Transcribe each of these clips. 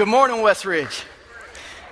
Good morning, West Ridge.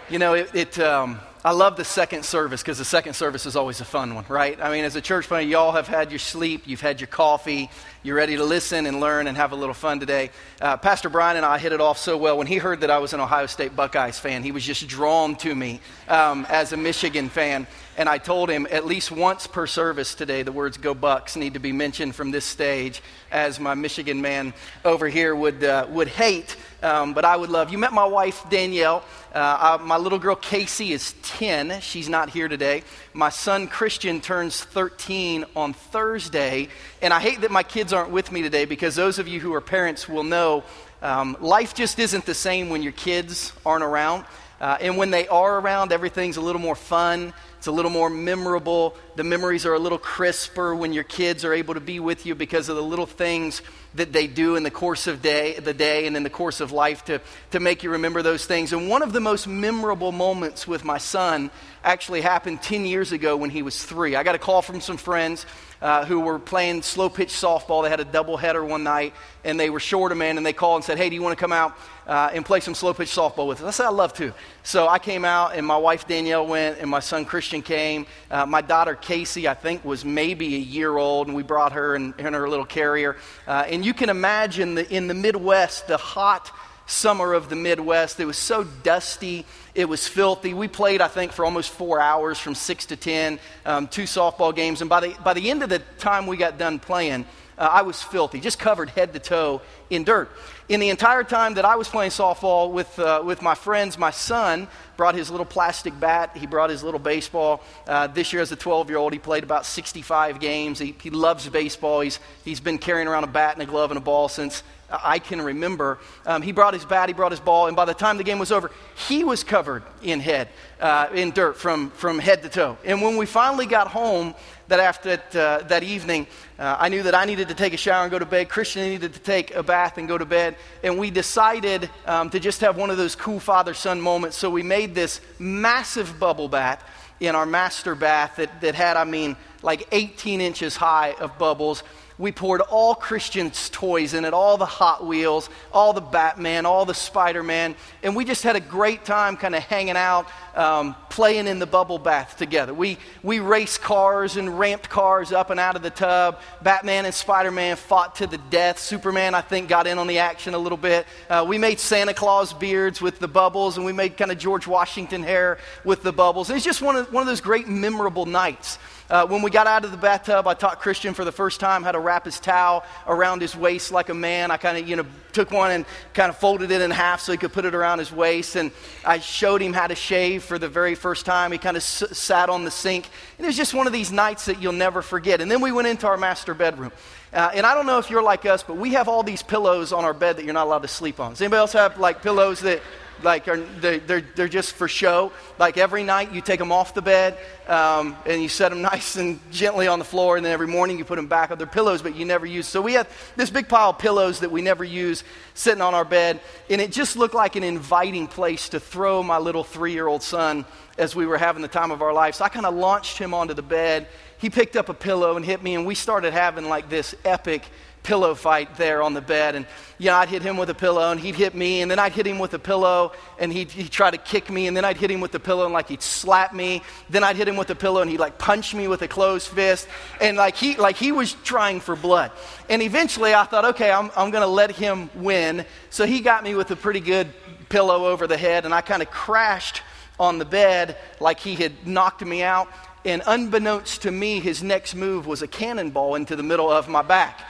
You know, it, it um, I love the second service because the second service is always a fun one, right? I mean, as a church family, y'all have had your sleep, you've had your coffee, you're ready to listen and learn and have a little fun today. Uh, Pastor Brian and I hit it off so well. When he heard that I was an Ohio State Buckeyes fan, he was just drawn to me um, as a Michigan fan. And I told him at least once per service today, the words "Go Bucks" need to be mentioned from this stage, as my Michigan man over here would uh, would hate, um, but I would love. You met my wife Danielle. Uh, I, my little girl Casey is 10. She's not here today. My son Christian turns 13 on Thursday. And I hate that my kids aren't with me today because those of you who are parents will know um, life just isn't the same when your kids aren't around. Uh, and when they are around, everything's a little more fun. It's a little more memorable. The memories are a little crisper when your kids are able to be with you because of the little things that they do in the course of day, the day and in the course of life to, to make you remember those things. And one of the most memorable moments with my son actually happened 10 years ago when he was three. I got a call from some friends uh, who were playing slow pitch softball. They had a doubleheader one night, and they were short a man, and they called and said, Hey, do you want to come out uh, and play some slow pitch softball with us? I said, I'd love to. So I came out, and my wife Danielle went, and my son Christian came. Uh, my daughter Casey, I think, was maybe a year old, and we brought her in her little carrier. Uh, and you can imagine the, in the Midwest, the hot, summer of the Midwest. It was so dusty. It was filthy. We played, I think, for almost four hours from 6 to 10, um, two softball games. And by the, by the end of the time we got done playing, uh, I was filthy, just covered head to toe in dirt. In the entire time that I was playing softball with, uh, with my friends, my son brought his little plastic bat. He brought his little baseball. Uh, this year, as a 12 year old, he played about 65 games. He, he loves baseball. He's, he's been carrying around a bat and a glove and a ball since I can remember. Um, he brought his bat, he brought his ball, and by the time the game was over, he was covered in head, uh, in dirt from, from head to toe. And when we finally got home that after uh, that evening, uh, I knew that I needed to take a shower and go to bed. Christian needed to take a bath and go to bed. And we decided um, to just have one of those cool father son moments. So we made this massive bubble bath in our master bath that, that had, I mean, like 18 inches high of bubbles we poured all Christian's toys in it, all the Hot Wheels, all the Batman, all the Spider Man, and we just had a great time kind of hanging out, um, playing in the bubble bath together. We, we raced cars and ramped cars up and out of the tub. Batman and Spider Man fought to the death. Superman, I think, got in on the action a little bit. Uh, we made Santa Claus beards with the bubbles, and we made kind of George Washington hair with the bubbles. And it's just one of, one of those great memorable nights. Uh, when we got out of the bathtub, I taught Christian for the first time how to wrap his towel around his waist like a man. I kind of, you know, took one and kind of folded it in half so he could put it around his waist. And I showed him how to shave for the very first time. He kind of s- sat on the sink. And it was just one of these nights that you'll never forget. And then we went into our master bedroom. Uh, and I don't know if you're like us, but we have all these pillows on our bed that you're not allowed to sleep on. Does anybody else have like pillows that like are, they're, they're, just for show. Like every night you take them off the bed um, and you set them nice and gently on the floor, and then every morning you put them back on their pillows, but you never use. So we have this big pile of pillows that we never use sitting on our bed, and it just looked like an inviting place to throw my little three year old son as we were having the time of our life. So I kind of launched him onto the bed. He picked up a pillow and hit me, and we started having like this epic pillow fight there on the bed. And, you know, I'd hit him with a pillow and he'd hit me, and then I'd hit him with a pillow and he'd, he'd try to kick me, and then I'd hit him with the pillow and like he'd slap me. Then I'd hit him with a pillow and he'd like punch me with a closed fist. And like he, like he was trying for blood. And eventually I thought, okay, I'm, I'm going to let him win. So he got me with a pretty good pillow over the head, and I kind of crashed on the bed like he had knocked me out. And unbeknownst to me, his next move was a cannonball into the middle of my back.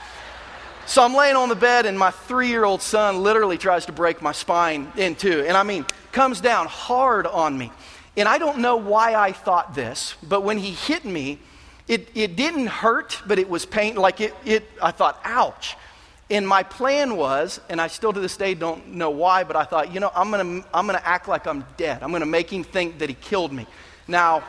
So I'm laying on the bed, and my three year old son literally tries to break my spine in two. And I mean, comes down hard on me. And I don't know why I thought this, but when he hit me, it, it didn't hurt, but it was pain. Like it, it, I thought, ouch. And my plan was, and I still to this day don't know why, but I thought, you know, I'm going to I'm going to act like I'm dead. I'm going to make him think that he killed me. Now,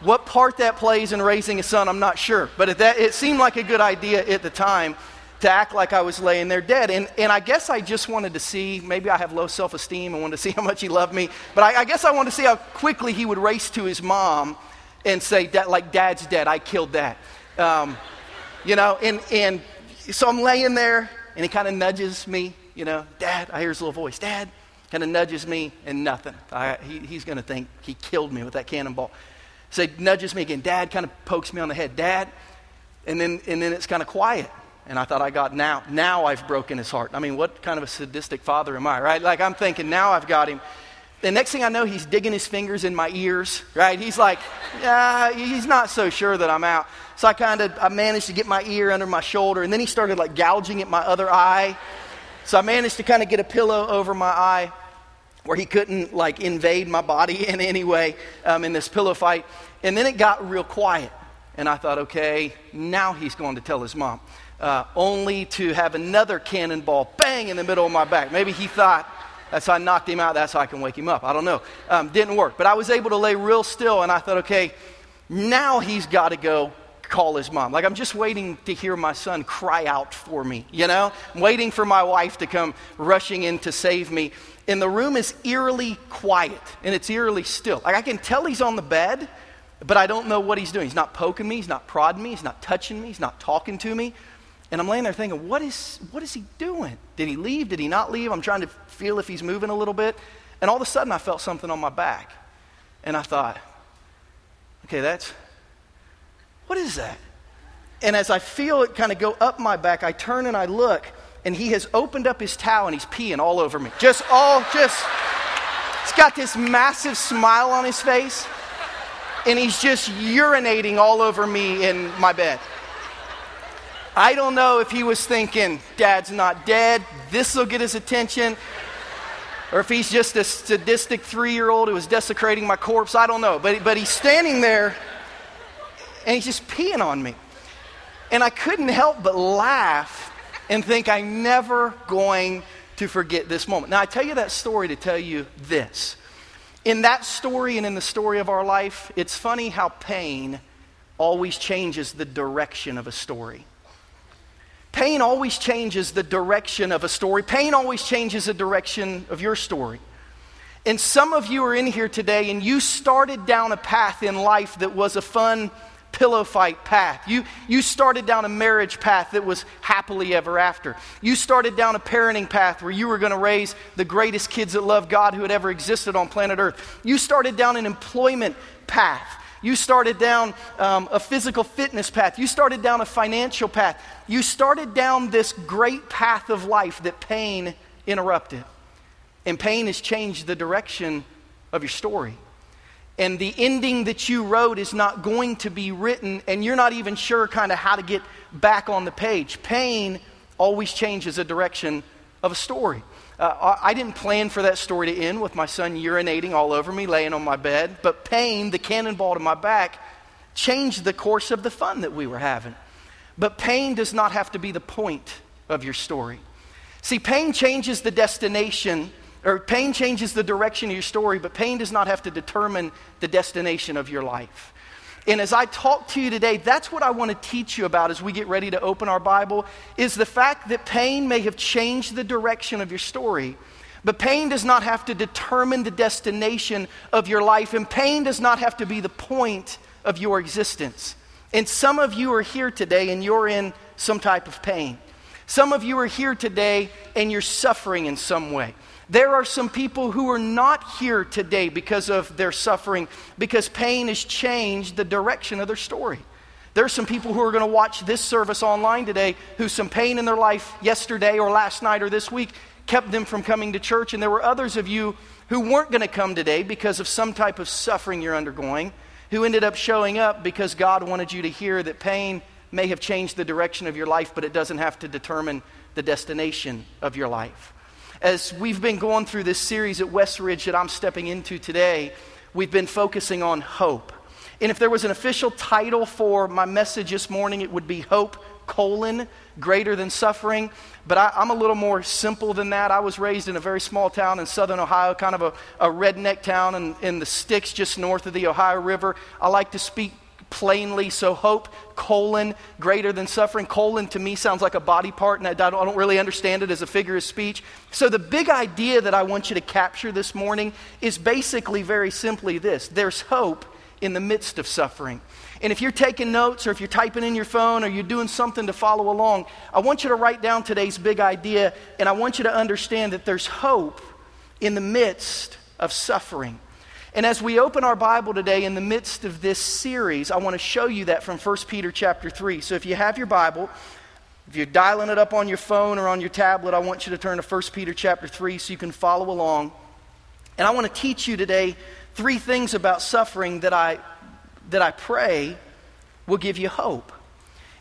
what part that plays in raising a son, I'm not sure. But that, it seemed like a good idea at the time to act like I was laying there dead. And, and I guess I just wanted to see, maybe I have low self esteem and wanted to see how much he loved me, but I, I, guess I wanted to see how quickly he would race to his mom and say, that, like, Dad's dead, I killed Dad. Um, you know, and, and so I'm laying there, and he kind of nudges me, you know, Dad, I hear his little voice, Dad, kind of nudges me and nothing. I, he, he's going to think he killed me with that cannonball. So nudges me again. Dad kind of pokes me on the head. Dad, and then, and then it's kind of quiet. And I thought I got now, now I've broken his heart. I mean, what kind of a sadistic father am I, right? Like I'm thinking now I've got him. The next thing I know, he's digging his fingers in my ears, right? He's like, yeah, he's not so sure that I'm out. So I kind of, I managed to get my ear under my shoulder, and then he started like gouging at my other eye. So I managed to kind of get a pillow over my eye where he couldn't like invade my body in any way um, in this pillow fight. And then it got real quiet. And I thought, okay, now he's going to tell his mom. Uh, only to have another cannonball bang in the middle of my back. Maybe he thought, that's how I knocked him out. That's how I can wake him up. I don't know. Um, didn't work. But I was able to lay real still, and I thought, okay, now he's got to go call his mom. Like I'm just waiting to hear my son cry out for me, you know? I'm waiting for my wife to come rushing in to save me. And the room is eerily quiet and it's eerily still. Like I can tell he's on the bed, but I don't know what he's doing. He's not poking me, he's not prodding me, he's not touching me, he's not talking to me. And I'm laying there thinking, what is, what is he doing? Did he leave? Did he not leave? I'm trying to feel if he's moving a little bit. And all of a sudden, I felt something on my back. And I thought, okay, that's, what is that? And as I feel it kind of go up my back, I turn and I look, and he has opened up his towel and he's peeing all over me. Just all, just, he's got this massive smile on his face, and he's just urinating all over me in my bed. I don't know if he was thinking, Dad's not dead, this will get his attention, or if he's just a sadistic three year old who was desecrating my corpse. I don't know. But, but he's standing there and he's just peeing on me. And I couldn't help but laugh and think I'm never going to forget this moment. Now, I tell you that story to tell you this. In that story and in the story of our life, it's funny how pain always changes the direction of a story. Pain always changes the direction of a story. Pain always changes the direction of your story. And some of you are in here today and you started down a path in life that was a fun pillow fight path. You, you started down a marriage path that was happily ever after. You started down a parenting path where you were going to raise the greatest kids that love God who had ever existed on planet Earth. You started down an employment path. You started down um, a physical fitness path. You started down a financial path. You started down this great path of life that pain interrupted. And pain has changed the direction of your story and the ending that you wrote is not going to be written, and you're not even sure kind of how to get back on the page. Pain always changes the direction of a story. Uh, I didn't plan for that story to end with my son urinating all over me, laying on my bed, but pain, the cannonball to my back, changed the course of the fun that we were having. But pain does not have to be the point of your story. See, pain changes the destination or pain changes the direction of your story, but pain does not have to determine the destination of your life. And as I talk to you today, that's what I want to teach you about as we get ready to open our Bible is the fact that pain may have changed the direction of your story, but pain does not have to determine the destination of your life, and pain does not have to be the point of your existence. And some of you are here today and you're in some type of pain. Some of you are here today and you're suffering in some way. There are some people who are not here today because of their suffering, because pain has changed the direction of their story. There are some people who are going to watch this service online today who some pain in their life yesterday or last night or this week kept them from coming to church. And there were others of you who weren't going to come today because of some type of suffering you're undergoing, who ended up showing up because God wanted you to hear that pain may have changed the direction of your life, but it doesn't have to determine the destination of your life. As we've been going through this series at Westridge that I'm stepping into today, we've been focusing on hope. And if there was an official title for my message this morning, it would be Hope, colon, greater than suffering. But I, am a little more simple than that. I was raised in a very small town in southern Ohio, kind of a, a redneck town in, in the sticks just north of the Ohio River. I like to speak plainly. So hope, colon, greater than suffering. Colon to me sounds like a body part, and I don't, really understand it as a figure of speech. So the big idea that I want you to capture this morning is basically very simply this there's hope in the midst of suffering. And if you're taking notes or if you're typing in your phone or you're doing something to follow along, I want you to write down today's big idea and I want you to understand that there's hope in the midst of suffering. And as we open our Bible today in the midst of this series, I want to show you that from 1 Peter chapter 3. So if you have your Bible, if you're dialing it up on your phone or on your tablet, I want you to turn to 1 Peter chapter 3 so you can follow along. And I want to teach you today three things about suffering that I, that I pray will give you hope.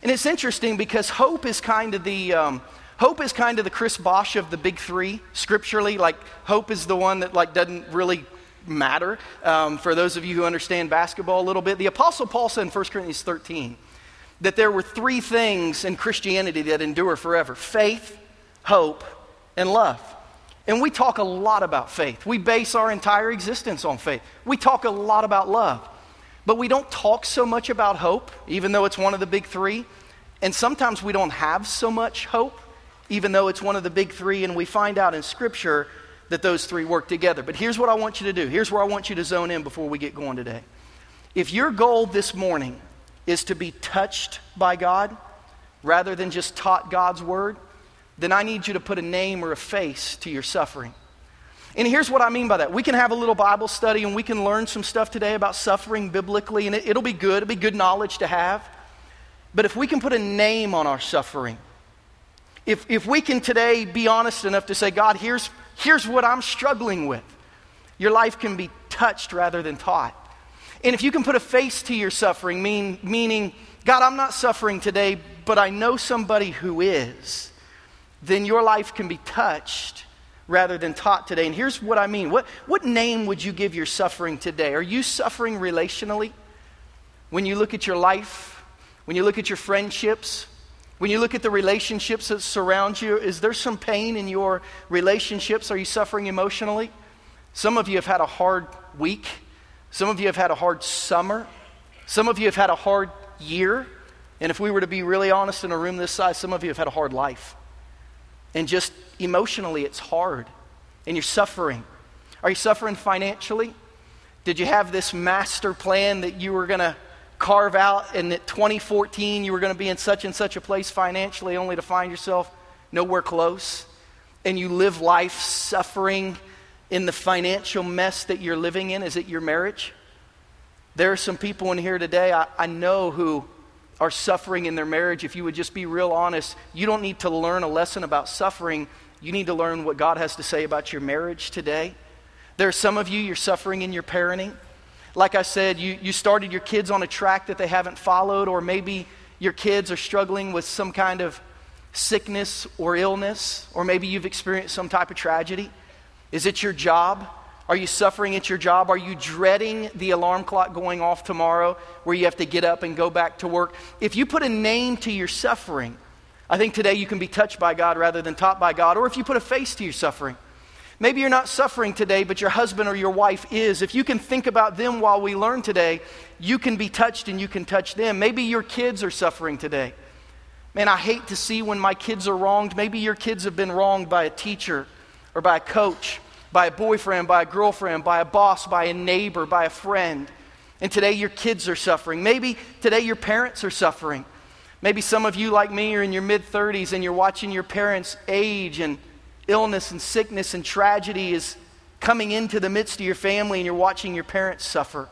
And it's interesting because hope is kind of the. Um, hope is kind of the Chris Bosh of the big three scripturally. Like hope is the one that like doesn't really matter. Um, for those of you who understand basketball a little bit, the Apostle Paul said in 1 Corinthians 13 that there were three things in Christianity that endure forever faith, hope, and love. And we talk a lot about faith. We base our entire existence on faith. We talk a lot about love. But we don't talk so much about hope, even though it's one of the big three. And sometimes we don't have so much hope, even though it's one of the big three. And we find out in Scripture that those three work together. But here's what I want you to do. Here's where I want you to zone in before we get going today. If your goal this morning is to be touched by God rather than just taught God's word, then I need you to put a name or a face to your suffering. And here's what I mean by that. We can have a little Bible study and we can learn some stuff today about suffering biblically, and it, will be good. It'll be good knowledge to have. But if we can put a name on our suffering, if, if we can today be honest enough to say, God, here's, Here's what I'm struggling with. Your life can be touched rather than taught. And if you can put a face to your suffering, mean, meaning, God, I'm not suffering today, but I know somebody who is, then your life can be touched rather than taught today. And here's what I mean what, what name would you give your suffering today? Are you suffering relationally? When you look at your life, when you look at your friendships, when you look at the relationships that surround you, is there some pain in your relationships? Are you suffering emotionally? Some of you have had a hard week. Some of you have had a hard summer. Some of you have had a hard year. And if we were to be really honest in a room this size, some of you have had a hard life. And just emotionally, it's hard. And you're suffering. Are you suffering financially? Did you have this master plan that you were going to carve out and that 2014 you were going to be in such and such a place financially only to find yourself nowhere close. And you live life suffering in the financial mess that you're living in. Is it your marriage? There are some people in here today I, I know who are suffering in their marriage. If you would just be real honest you don't need to learn a lesson about suffering. You need to learn what god has to say about your marriage today. There are some of you you're suffering in your parenting like I said, you, you started your kids on a track that they haven't followed, or maybe your kids are struggling with some kind of sickness or illness, or maybe you've experienced some type of tragedy. Is it your job? Are you suffering at your job? Are you dreading the alarm clock going off tomorrow where you have to get up and go back to work? If you put a name to your suffering, I think today you can be touched by God rather than taught by God. Or if you put a face to your suffering, Maybe you're not suffering today, but your husband or your wife is. If you can think about them while we learn today, you can be touched and you can touch them. Maybe your kids are suffering today. Man, I hate to see when my kids are wronged. Maybe your kids have been wronged by a teacher or by a coach, by a boyfriend, by a girlfriend, by a boss, by a neighbor, by a friend. And today your kids are suffering. Maybe today your parents are suffering. Maybe some of you, like me, are in your mid 30s and you're watching your parents age and illness and sickness and tragedy is coming into the midst of your family and you're watching your parents suffer.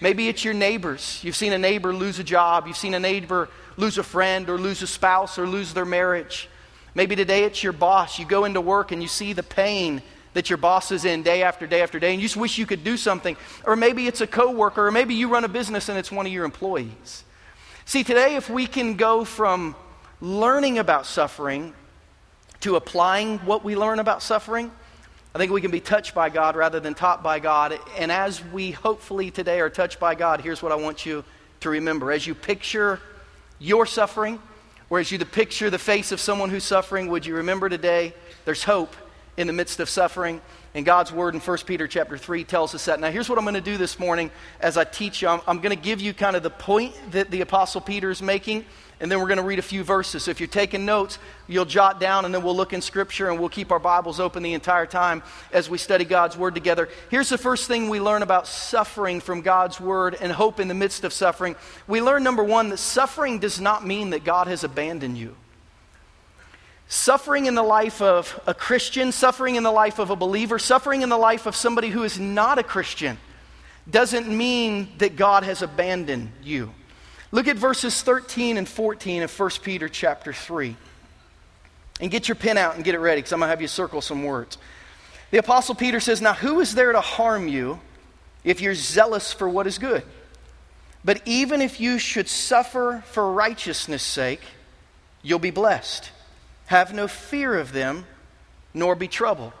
Maybe it's your neighbors. You've seen a neighbor lose a job. You've seen a neighbor lose a friend or lose a spouse or lose their marriage. Maybe today it's your boss. You go into work and you see the pain that your boss is in day after day after day, and you just wish you could do something. Or maybe it's a coworker, or maybe you run a business and it's one of your employees. See, today, if we can go from learning about suffering to applying what we learn about suffering, I think we can be touched by God rather than taught by God. And as we hopefully today are touched by God, here's what I want you to remember. As you picture your suffering, or as you picture the face of someone who's suffering, would you remember today there's hope in the midst of suffering? And God's word in 1 Peter chapter 3 tells us that. Now, here's what I'm going to do this morning as I teach you. I'm, I'm going to give you kind of the point that the Apostle Peter is making and then we're going to read a few verses. So if you're taking notes, you'll jot down, and then we'll look in Scripture and we'll keep our Bibles open the entire time as we study God's Word together. Here's the first thing we learn about suffering from God's Word and hope in the midst of suffering. We learn, number one, that suffering does not mean that God has abandoned you. Suffering in the life of a Christian, suffering in the life of a believer, suffering in the life of somebody who is not a Christian doesn't mean that God has abandoned you. Look at verses 13 and 14 of 1 Peter chapter 3. And get your pen out and get it ready because I'm going to have you circle some words. The Apostle Peter says, Now who is there to harm you if you're zealous for what is good? But even if you should suffer for righteousness' sake, you'll be blessed. Have no fear of them, nor be troubled.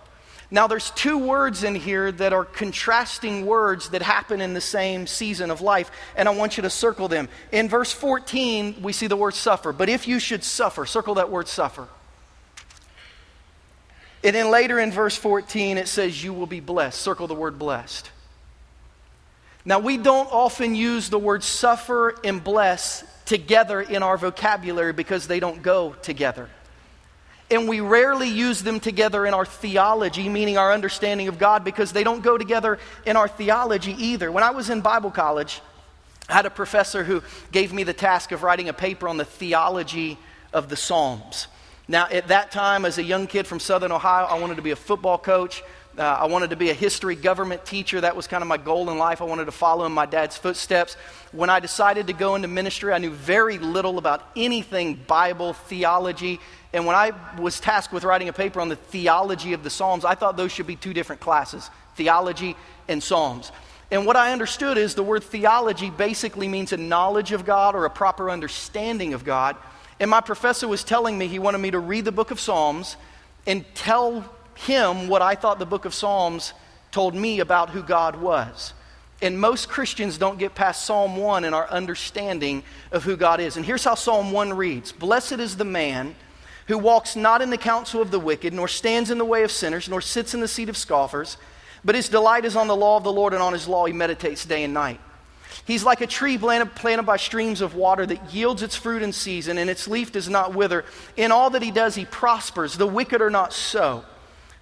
Now, there's two words in here that are contrasting words that happen in the same season of life, and I want you to circle them. In verse 14, we see the word suffer. But if you should suffer, circle that word suffer. And then later in verse 14, it says, You will be blessed. Circle the word blessed. Now, we don't often use the word suffer and bless together in our vocabulary because they don't go together. And we rarely use them together in our theology, meaning our understanding of God, because they don't go together in our theology either. When I was in Bible college, I had a professor who gave me the task of writing a paper on the theology of the Psalms. Now, at that time, as a young kid from Southern Ohio, I wanted to be a football coach. Uh, I wanted to be a history government teacher. That was kind of my goal in life. I wanted to follow in my dad's footsteps. When I decided to go into ministry, I knew very little about anything Bible, theology. And when I was tasked with writing a paper on the theology of the Psalms, I thought those should be two different classes theology and Psalms. And what I understood is the word theology basically means a knowledge of God or a proper understanding of God. And my professor was telling me he wanted me to read the book of Psalms and tell him what I thought the book of Psalms told me about who God was. And most Christians don't get past Psalm 1 in our understanding of who God is. And here's how Psalm 1 reads Blessed is the man who walks not in the counsel of the wicked, nor stands in the way of sinners, nor sits in the seat of scoffers, but his delight is on the law of the Lord, and on his law he meditates day and night. He's like a tree planted, planted by streams of water that yields its fruit in season, and its leaf does not wither. In all that he does, he prospers. The wicked are not so,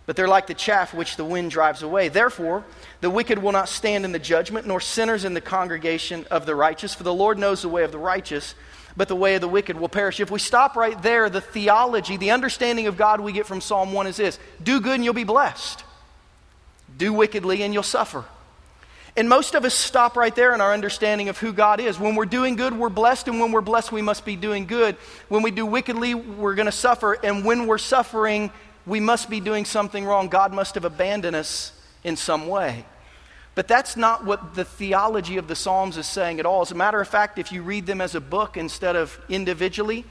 but they're like the chaff which the wind drives away. Therefore, the wicked will not stand in the judgment, nor sinners in the congregation of the righteous, for the Lord knows the way of the righteous but the way of the wicked will perish. If we stop right there, the theology, the understanding of God we get from Psalm 1 is this do good and you'll be blessed, do wickedly and you'll suffer. And most of us stop right there in our understanding of who God is. When we're doing good, we're blessed, and when we're blessed, we must be doing good. When we do wickedly, we're going to suffer, and when we're suffering, we must be doing something wrong. God must have abandoned us in some way. But that's not what the theology of the Psalms is saying at all. As a matter of fact, if you read them as a book instead of individually,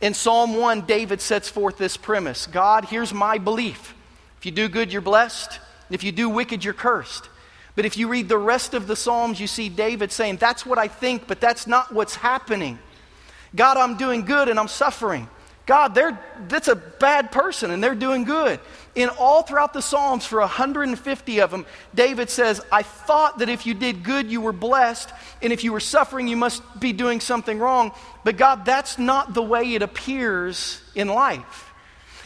in Psalm 1, David sets forth this premise God, here's my belief. If you do good, you're blessed. If you do wicked, you're cursed. But if you read the rest of the Psalms, you see David saying, That's what I think, but that's not what's happening. God, I'm doing good and I'm suffering. God, they're, that's a bad person and they're doing good. In all throughout the Psalms, for 150 of them, David says, I thought that if you did good, you were blessed, and if you were suffering, you must be doing something wrong. But God, that's not the way it appears in life.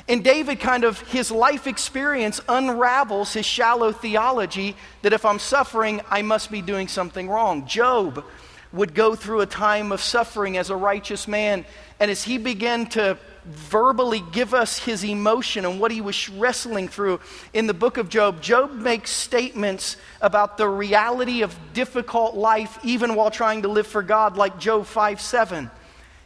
And David kind of, his life experience unravels his shallow theology that if I'm suffering, I must be doing something wrong. Job would go through a time of suffering as a righteous man, and as he began to verbally give us his emotion and what he was wrestling through in the book of Job, Job makes statements about the reality of difficult life even while trying to live for God, like Job 5 7.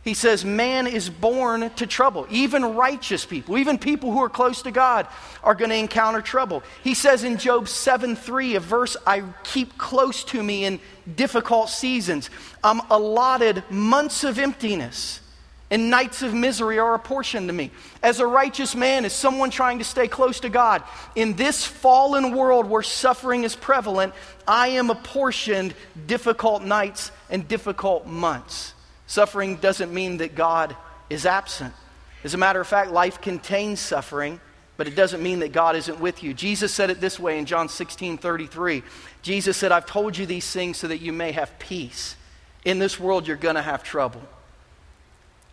He says, Man is born to trouble. Even righteous people, even people who are close to God, are going to encounter trouble. He says in Job 7 3, a verse I keep close to me in difficult seasons, I'm allotted months of emptiness and nights of misery are apportioned to me. As a righteous man, as someone trying to stay close to God, in this fallen world where suffering is prevalent, I am apportioned difficult nights and difficult months. Suffering doesn't mean that God is absent. As a matter of fact, life contains suffering, but it doesn't mean that God isn't with you. Jesus said it this way in John 16 33. Jesus said, I've told you these things so that you may have peace. In this world, you're going to have trouble.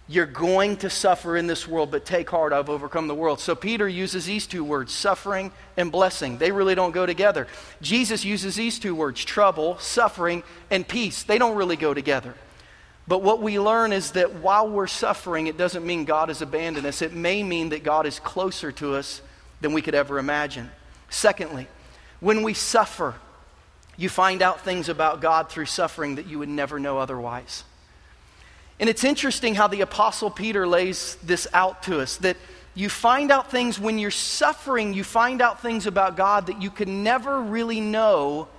You're going to suffer in this world, but take heart, I've overcome the world. So Peter uses these two words, suffering and blessing. They really don't go together. Jesus uses these two words, trouble, suffering, and peace. They don't really go together. But what we learn is that while we're suffering, it doesn't mean God has abandoned us. It may mean that God is closer to us than we could ever imagine. Secondly, when we suffer, you find out things about God through suffering that you would never know otherwise. And it's interesting how the Apostle Peter lays this out to us that you find out things when you're suffering, you find out things about God that you can never really know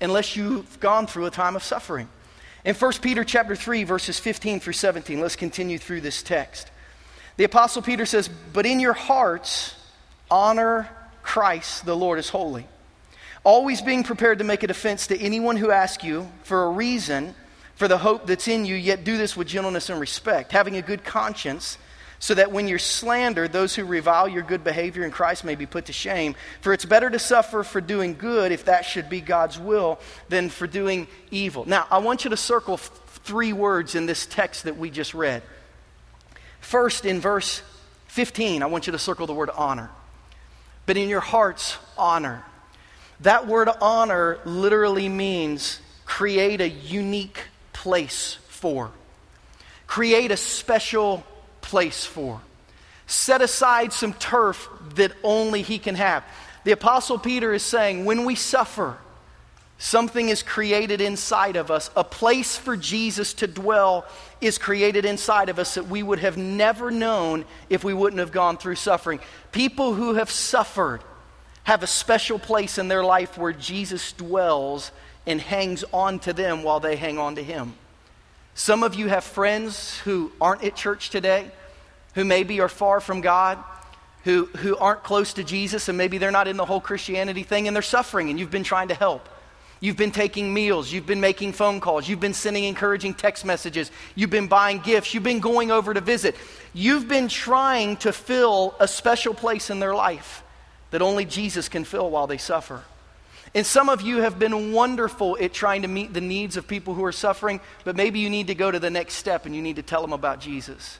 unless you've gone through a time of suffering. In 1 Peter chapter 3 verses 15 through 17, let's continue through this text. The apostle Peter says, "But in your hearts honor Christ the Lord as holy, always being prepared to make a defense to anyone who asks you for a reason for the hope that's in you, yet do this with gentleness and respect, having a good conscience, so that when you're slandered, those who revile your good behavior in Christ may be put to shame. For it's better to suffer for doing good, if that should be God's will, than for doing evil. Now, I want you to circle f- three words in this text that we just read. First, in verse 15, I want you to circle the word honor. But in your hearts, honor. That word honor literally means create a unique place for. Create a special place for. Set aside some turf that only He can have. The Apostle Peter is saying when we suffer, something is created inside of us. A place for Jesus to dwell is created inside of us that we would have never known if we wouldn't have gone through suffering. People who have suffered have a special place in their life where Jesus dwells and hangs on to them while they hang on to him. Some of you have friends who aren't at church today, who maybe are far from God, who, who aren't close to Jesus, and maybe they're not in the whole Christianity thing and they're suffering, and you've been trying to help. You've been taking meals. You've been making phone calls. You've been sending encouraging text messages. You've been buying gifts. You've been going over to visit. You've been trying to fill a special place in their life that only Jesus can fill while they suffer. And some of you have been wonderful at trying to meet the needs of people who are suffering, but maybe you need to go to the next step and you need to tell them about Jesus.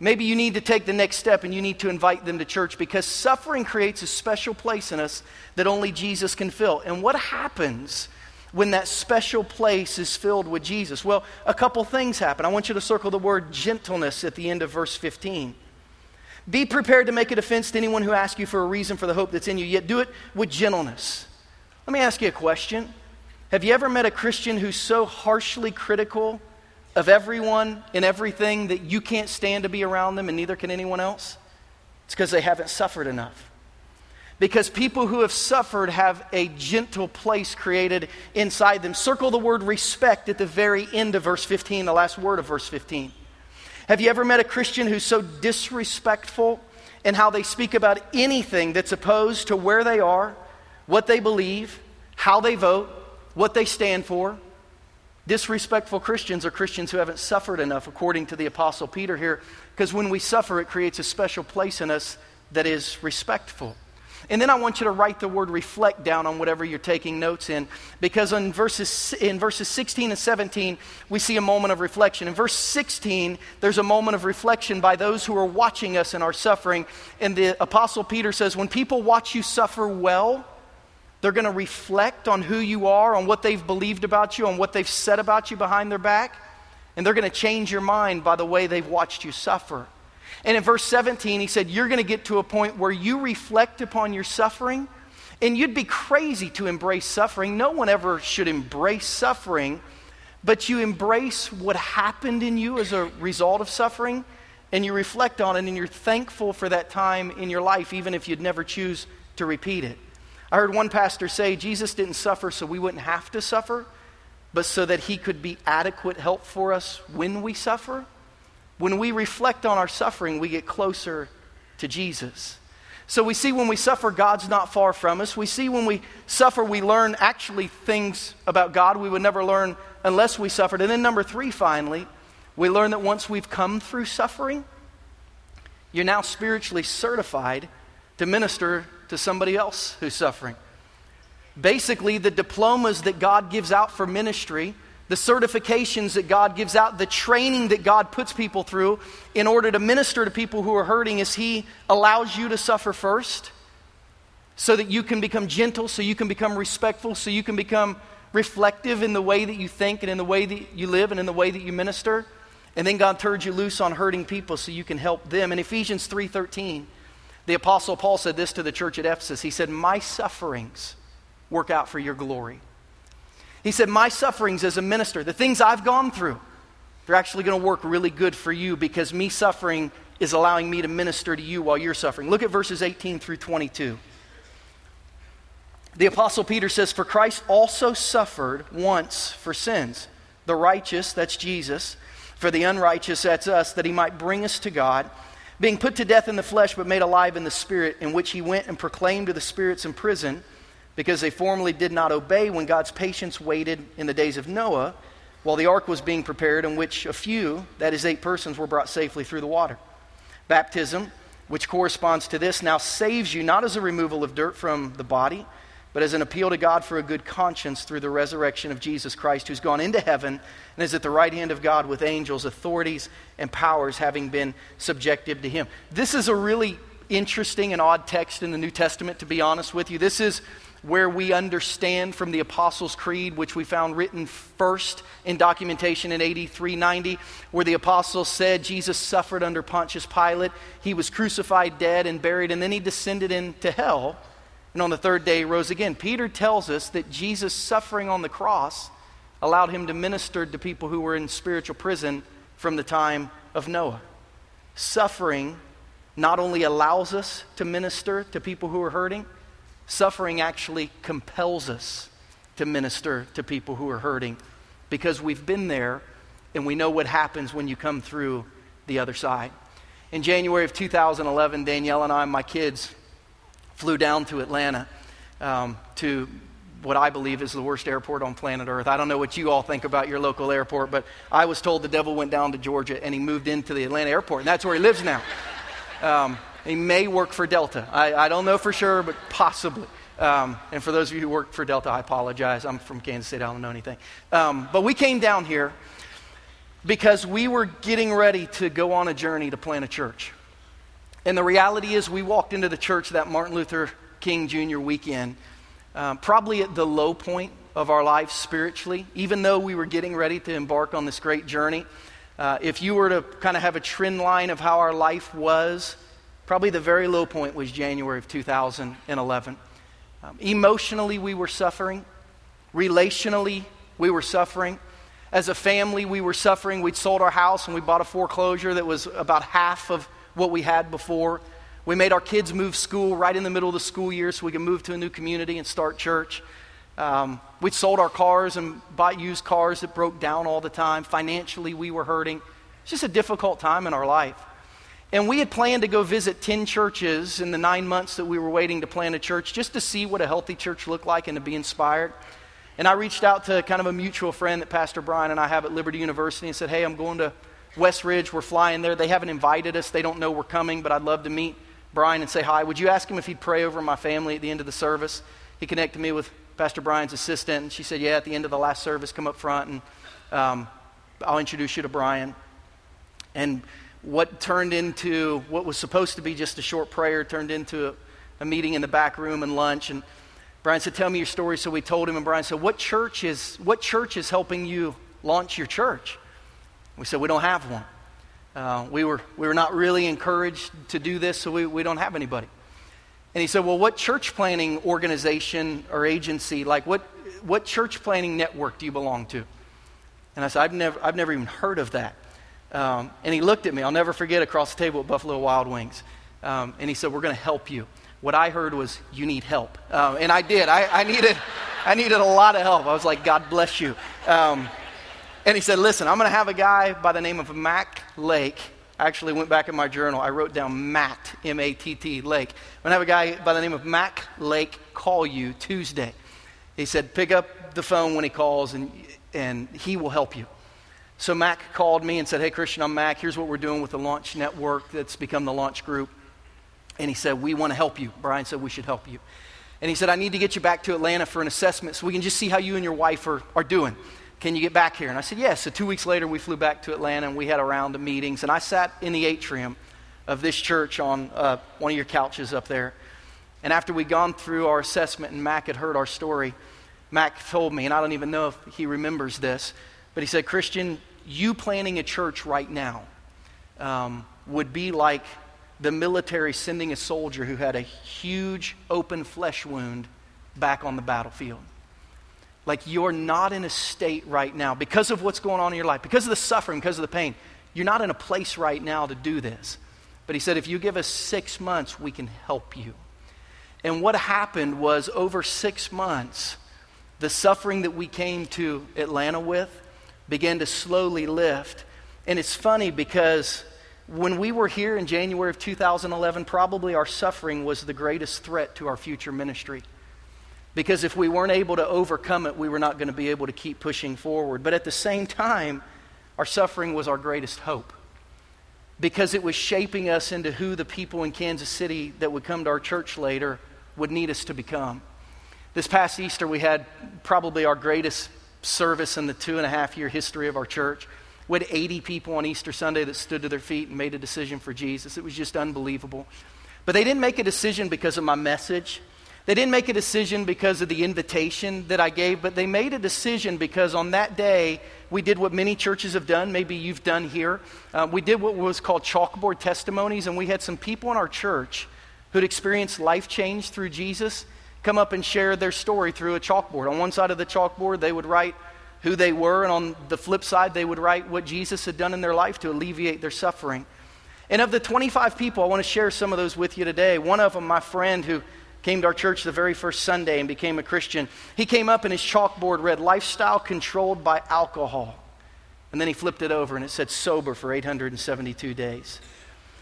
Maybe you need to take the next step and you need to invite them to church because suffering creates a special place in us that only Jesus can fill. And what happens when that special place is filled with Jesus? Well, a couple things happen. I want you to circle the word gentleness at the end of verse 15. Be prepared to make a defense to anyone who asks you for a reason for the hope that's in you, yet do it with gentleness. Let me ask you a question. Have you ever met a Christian who's so harshly critical of everyone and everything that you can't stand to be around them and neither can anyone else? It's because they haven't suffered enough. Because people who have suffered have a gentle place created inside them. Circle the word respect at the very end of verse 15, the last word of verse 15. Have you ever met a Christian who's so disrespectful in how they speak about anything that's opposed to where they are what they believe, how they vote, what they stand for. Disrespectful Christians are Christians who haven't suffered enough, according to the Apostle Peter here, because when we suffer, it creates a special place in us that is respectful. And then I want you to write the word reflect down on whatever you're taking notes in. Because in verses, in verses 16 and 17, we see a moment of reflection. In verse 16, there's a moment of reflection by those who are watching us in our suffering. And the Apostle Peter says, When people watch you suffer well, they're going to reflect on who you are, on what they've believed about you, on what they've said about you behind their back. And they're going to change your mind by the way they've watched you suffer. And in verse 17, he said, You're going to get to a point where you reflect upon your suffering. And you'd be crazy to embrace suffering. No one ever should embrace suffering, but you embrace what happened in you as a result of suffering, and you reflect on it, and you're thankful for that time in your life, even if you'd never choose to repeat it. I heard one pastor say Jesus didn't suffer so we wouldn't have to suffer, but so that he could be adequate help for us when we suffer. When we reflect on our suffering, we get closer to Jesus. So we see when we suffer, God's not far from us. We see when we suffer, we learn actually things about God we would never learn unless we suffered. And then, number three, finally, we learn that once we've come through suffering, you're now spiritually certified to minister to somebody else who's suffering. Basically, the diplomas that God gives out for ministry, the certifications that God gives out, the training that God puts people through in order to minister to people who are hurting, is He allows you to suffer first so that you can become gentle, so you can become respectful, so you can become reflective in the way that you think and in the way that you live and in the way that you minister. And then God turns you loose on hurting people so you can help them. In Ephesians 3:13, the apostle Paul said this to the church at Ephesus. He said, "My sufferings work out for your glory." He said, "My sufferings as a minister, the things I've gone through, they're actually going to work really good for you because me suffering is allowing me to minister to you while you're suffering." Look at verses 18 through 22. The apostle Peter says, "For Christ also suffered once for sins, the righteous, that's Jesus, for the unrighteous, that's us, that he might bring us to God, being put to death in the flesh, but made alive in the spirit, in which he went and proclaimed to the spirits in prison, because they formerly did not obey when God's patience waited in the days of Noah, while the ark was being prepared, in which a few, that is, eight persons, were brought safely through the water. Baptism, which corresponds to this, now saves you not as a removal of dirt from the body but as an appeal to God for a good conscience through the resurrection of Jesus Christ, who's gone into heaven and is at the right hand of God with angels, authorities, and powers having been subjective to him. This is a really interesting and odd text in the New Testament, to be honest with you. This is where we understand from the Apostles' Creed, which we found written first in documentation in AD 390, where the apostles said Jesus suffered under Pontius Pilate, he was crucified, dead, and buried, and then he descended into hell and on the third day he rose again. Peter tells us that Jesus' suffering on the cross allowed him to minister to people who were in spiritual prison from the time of Noah. Suffering not only allows us to minister to people who are hurting, suffering actually compels us to minister to people who are hurting because we've been there and we know what happens when you come through the other side. In January of 2011, Danielle and I, and my kids, flew down to Atlanta um, to what I believe is the worst airport on planet Earth. I don't know what you all think about your local airport, but I was told the devil went down to Georgia and he moved into the Atlanta airport, and that's where he lives now. Um, he may work for Delta. I, I, don't know for sure, but possibly. Um, and for those of you who work for Delta, I apologize. I'm from Kansas City, I don't know anything. Um, but we came down here because we were getting ready to go on a journey to plant a church. And the reality is, we walked into the church that Martin Luther King Jr. weekend, um, probably at the low point of our life spiritually, even though we were getting ready to embark on this great journey. Uh, if you were to kind of have a trend line of how our life was, probably the very low point was January of 2011. Um, emotionally, we were suffering. Relationally, we were suffering. As a family, we were suffering. We'd sold our house and we bought a foreclosure that was about half of what we had before. We made our kids move school right in the middle of the school year so we could move to a new community and start church. Um, we sold our cars and bought used cars that broke down all the time. Financially, we were hurting. It's just a difficult time in our life. And we had planned to go visit 10 churches in the nine months that we were waiting to plant a church just to see what a healthy church looked like and to be inspired. And I reached out to kind of a mutual friend that Pastor Brian and I have at Liberty University and said, Hey, I'm going to West Ridge, we're flying there. They haven't invited us, they don't know we're coming, but I'd love to meet Brian and say hi. Would you ask him if he'd pray over my family at the end of the service? He connected me with Pastor Brian's assistant, and she said, Yeah, at the end of the last service, come up front and um, I'll introduce you to Brian. And what turned into what was supposed to be just a short prayer turned into a, a meeting in the back room and lunch. And Brian said, Tell me your story. So we told him, and Brian said, What church is, what church is helping you launch your church? We said, we don't have one. Uh, we, were, we were not really encouraged to do this, so we, we don't have anybody. And he said, well, what church planting organization or agency, like what, what church planting network do you belong to? And I said, I've never, I've never even heard of that. Um, and he looked at me, I'll never forget, across the table at Buffalo Wild Wings. Um, and he said, we're going to help you. What I heard was, you need help. Um, and I did. I, I, needed, I needed a lot of help. I was like, God bless you. Um, and he said, Listen, I'm going to have a guy by the name of Mac Lake. I actually went back in my journal. I wrote down Matt, M A T T, Lake. I'm going to have a guy by the name of Mac Lake call you Tuesday. He said, Pick up the phone when he calls, and, and he will help you. So Mac called me and said, Hey, Christian, I'm Mac. Here's what we're doing with the launch network that's become the launch group. And he said, We want to help you. Brian said, We should help you. And he said, I need to get you back to Atlanta for an assessment so we can just see how you and your wife are, are doing. Can you get back here? And I said, Yes. So two weeks later, we flew back to Atlanta and we had a round of meetings. And I sat in the atrium of this church on uh, one of your couches up there. And after we'd gone through our assessment and Mac had heard our story, Mac told me, and I don't even know if he remembers this, but he said, Christian, you planting a church right now um, would be like the military sending a soldier who had a huge open flesh wound back on the battlefield. Like you're not in a state right now because of what's going on in your life, because of the suffering, because of the pain. You're not in a place right now to do this. But he said, if you give us six months, we can help you. And what happened was over six months, the suffering that we came to Atlanta with began to slowly lift. And it's funny because when we were here in January of 2011, probably our suffering was the greatest threat to our future ministry. Because if we weren't able to overcome it, we were not going to be able to keep pushing forward. But at the same time, our suffering was our greatest hope. Because it was shaping us into who the people in Kansas City that would come to our church later would need us to become. This past Easter, we had probably our greatest service in the two and a half year history of our church. We had 80 people on Easter Sunday that stood to their feet and made a decision for Jesus. It was just unbelievable. But they didn't make a decision because of my message. They didn't make a decision because of the invitation that I gave, but they made a decision because on that day, we did what many churches have done. Maybe you've done here. Uh, we did what was called chalkboard testimonies, and we had some people in our church who'd experienced life change through Jesus come up and share their story through a chalkboard. On one side of the chalkboard, they would write who they were, and on the flip side, they would write what Jesus had done in their life to alleviate their suffering. And of the 25 people, I want to share some of those with you today. One of them, my friend who came to our church the very first Sunday and became a Christian, he came up and his chalkboard read, Lifestyle controlled by alcohol. And then he flipped it over and it said, Sober for 872 days.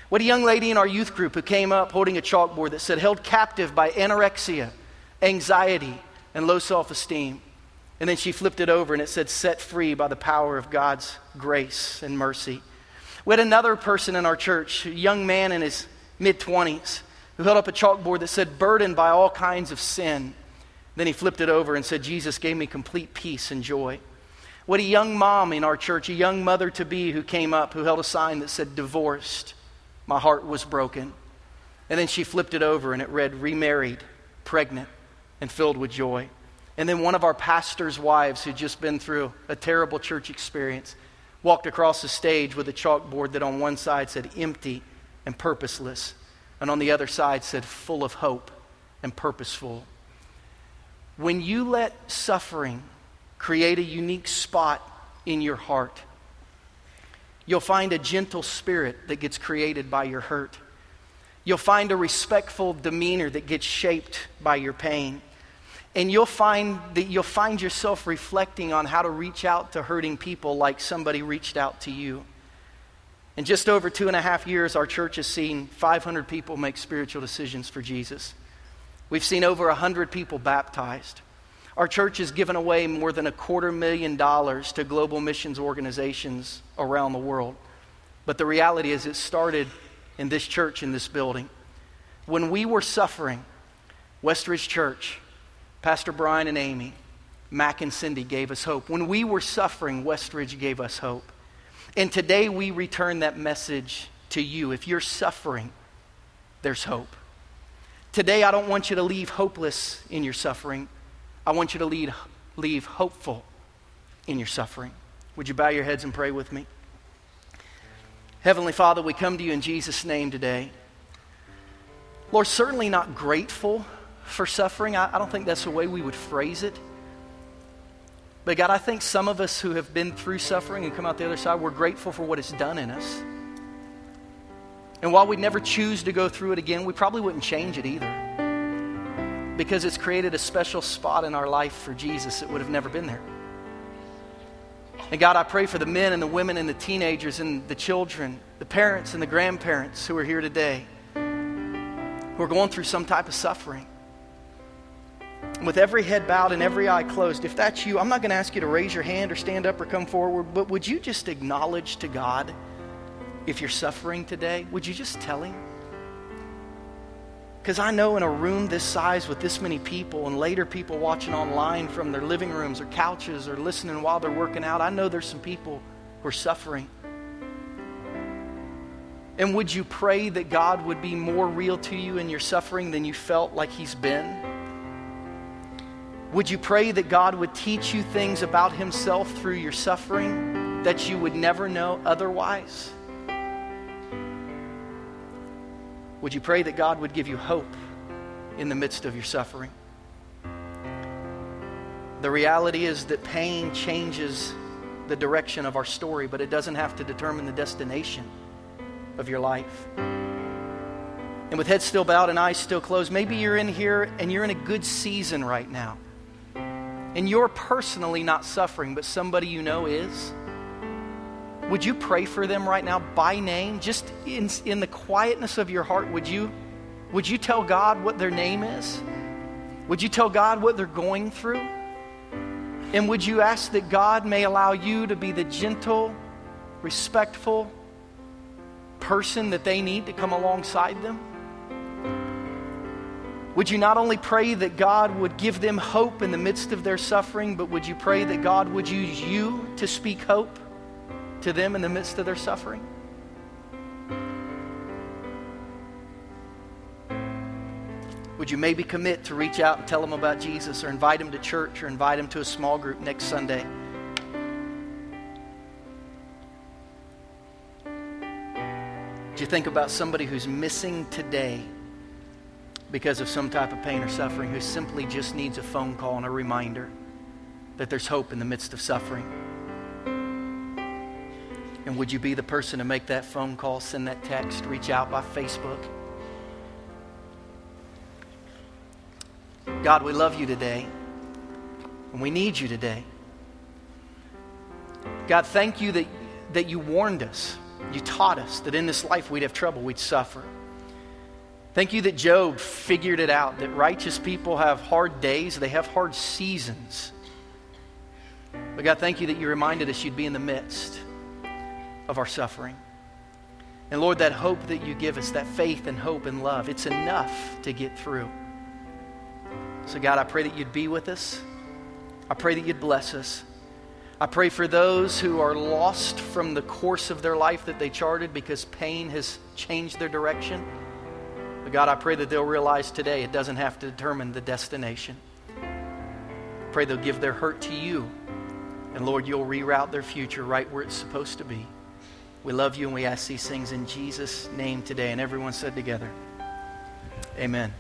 What a young lady in our youth group who came up holding a chalkboard that said, Held captive by anorexia anxiety, and low self esteem. And then she flipped it over and it said, set free by the power of God's grace and mercy. We had another person in our church, a young man in his mid 20s, who held up a chalkboard that said, burdened by all kinds of sin. Then he flipped it over and said, Jesus gave me complete peace and joy. What a young mom in our church, a young mother to be, who came up, who held a sign that said, divorced. My heart was broken. And then she flipped it over and it read, remarried, pregnant and filled with joy. And then one of our pastor's wives, who'd just been through a terrible church experience, walked across the stage with a chalkboard that on one side said empty and purposeless, and on the other side said full of hope and purposeful. When you let suffering create a unique spot in your heart, you'll find a gentle spirit that gets created by your hurt. You'll find a respectful demeanor that gets shaped by your pain. And you'll find that you'll find yourself reflecting on how to reach out to hurting people like somebody reached out to you. In just over two and a half years, our church has seen 500 people make spiritual decisions for Jesus. We've seen over 100 people baptized. Our church has given away more than a quarter million dollars to global missions organizations around the world. But the reality is, it started in this church, in this building. When we were suffering, Westridge Church, Pastor Brian and Amy, Mac and Cindy gave us hope. When we were suffering, Westridge gave us hope. And today we return that message to you. If you're suffering, there's hope. Today, I don't want you to leave hopeless in your suffering. I want you to lead, leave hopeful in your suffering. Would you bow your heads and pray with me? Heavenly Father, we come to you in Jesus' name today. Lord, certainly not grateful for suffering. I, I don't think that's the way we would phrase it. But God, I think some of us who have been through suffering and come out the other side, we're grateful for what it's done in us. And while we'd never choose to go through it again, we probably wouldn't change it either. Because it's created a special spot in our life for Jesus that would have never been there. And God, I pray for the men and the women and the teenagers and the children, the parents and the grandparents who are here today, who are going through some type of suffering with every head bowed and every eye closed, if that's you, I'm not going to ask you to raise your hand or stand up or come forward, but would you just acknowledge to God if you're suffering today? Would you just tell Him? Because I know in a room this size with this many people and later people watching online from their living rooms or couches or listening while they're working out, I know there's some people who are suffering. And would you pray that God would be more real to you in your suffering than you felt like He's been? Would you pray that God would teach you things about Himself through your suffering? that you would never know otherwise? Would you pray that God would give you hope in the midst of your suffering? The reality is that pain changes the direction of our story, but it doesn't have to determine the destination of your life. And with head still bowed and eyes still closed, maybe you're in here and you're in a good season right now. And you're personally not suffering, but somebody you know is. Would you pray for them right now by name? Just in, in the quietness of your heart, would you, would you tell God what their name is? Would you tell God what they're going through? And would you ask that God may allow you to be the gentle, respectful person that they need to come alongside them? Would you not only pray that God would give them hope in the midst of their suffering, but would you pray that God would use you to speak hope to them in the midst of their suffering? Would you maybe commit to reach out and tell them about Jesus or invite them to church or invite them to a small group next Sunday? Do you think about somebody who's missing today because of some type of pain or suffering who simply just needs a phone call and a reminder that there's hope in the midst of suffering? And would you be the person to make that phone call, send that text, reach out by Facebook? God, we love you today, and we need you today. God, thank you that, that you warned us, you taught us that in this life we'd have trouble, we'd suffer. Thank you that Job figured it out, that righteous people have hard days, they have hard seasons. But God, thank you that you reminded us you'd be in the midst of our suffering. And Lord, that hope that you give us, that faith and hope and love, it's enough to get through. So, God, I pray that you'd be with us. I pray that you'd bless us. I pray for those who are lost from the course of their life that they charted because pain has changed their direction. But God, I pray that they'll realize today it doesn't have to determine the destination. Pray they'll give their hurt to you. And Lord, you'll reroute their future right where it's supposed to be. We love you and we ask these things in Jesus' name today. And everyone said together, Amen.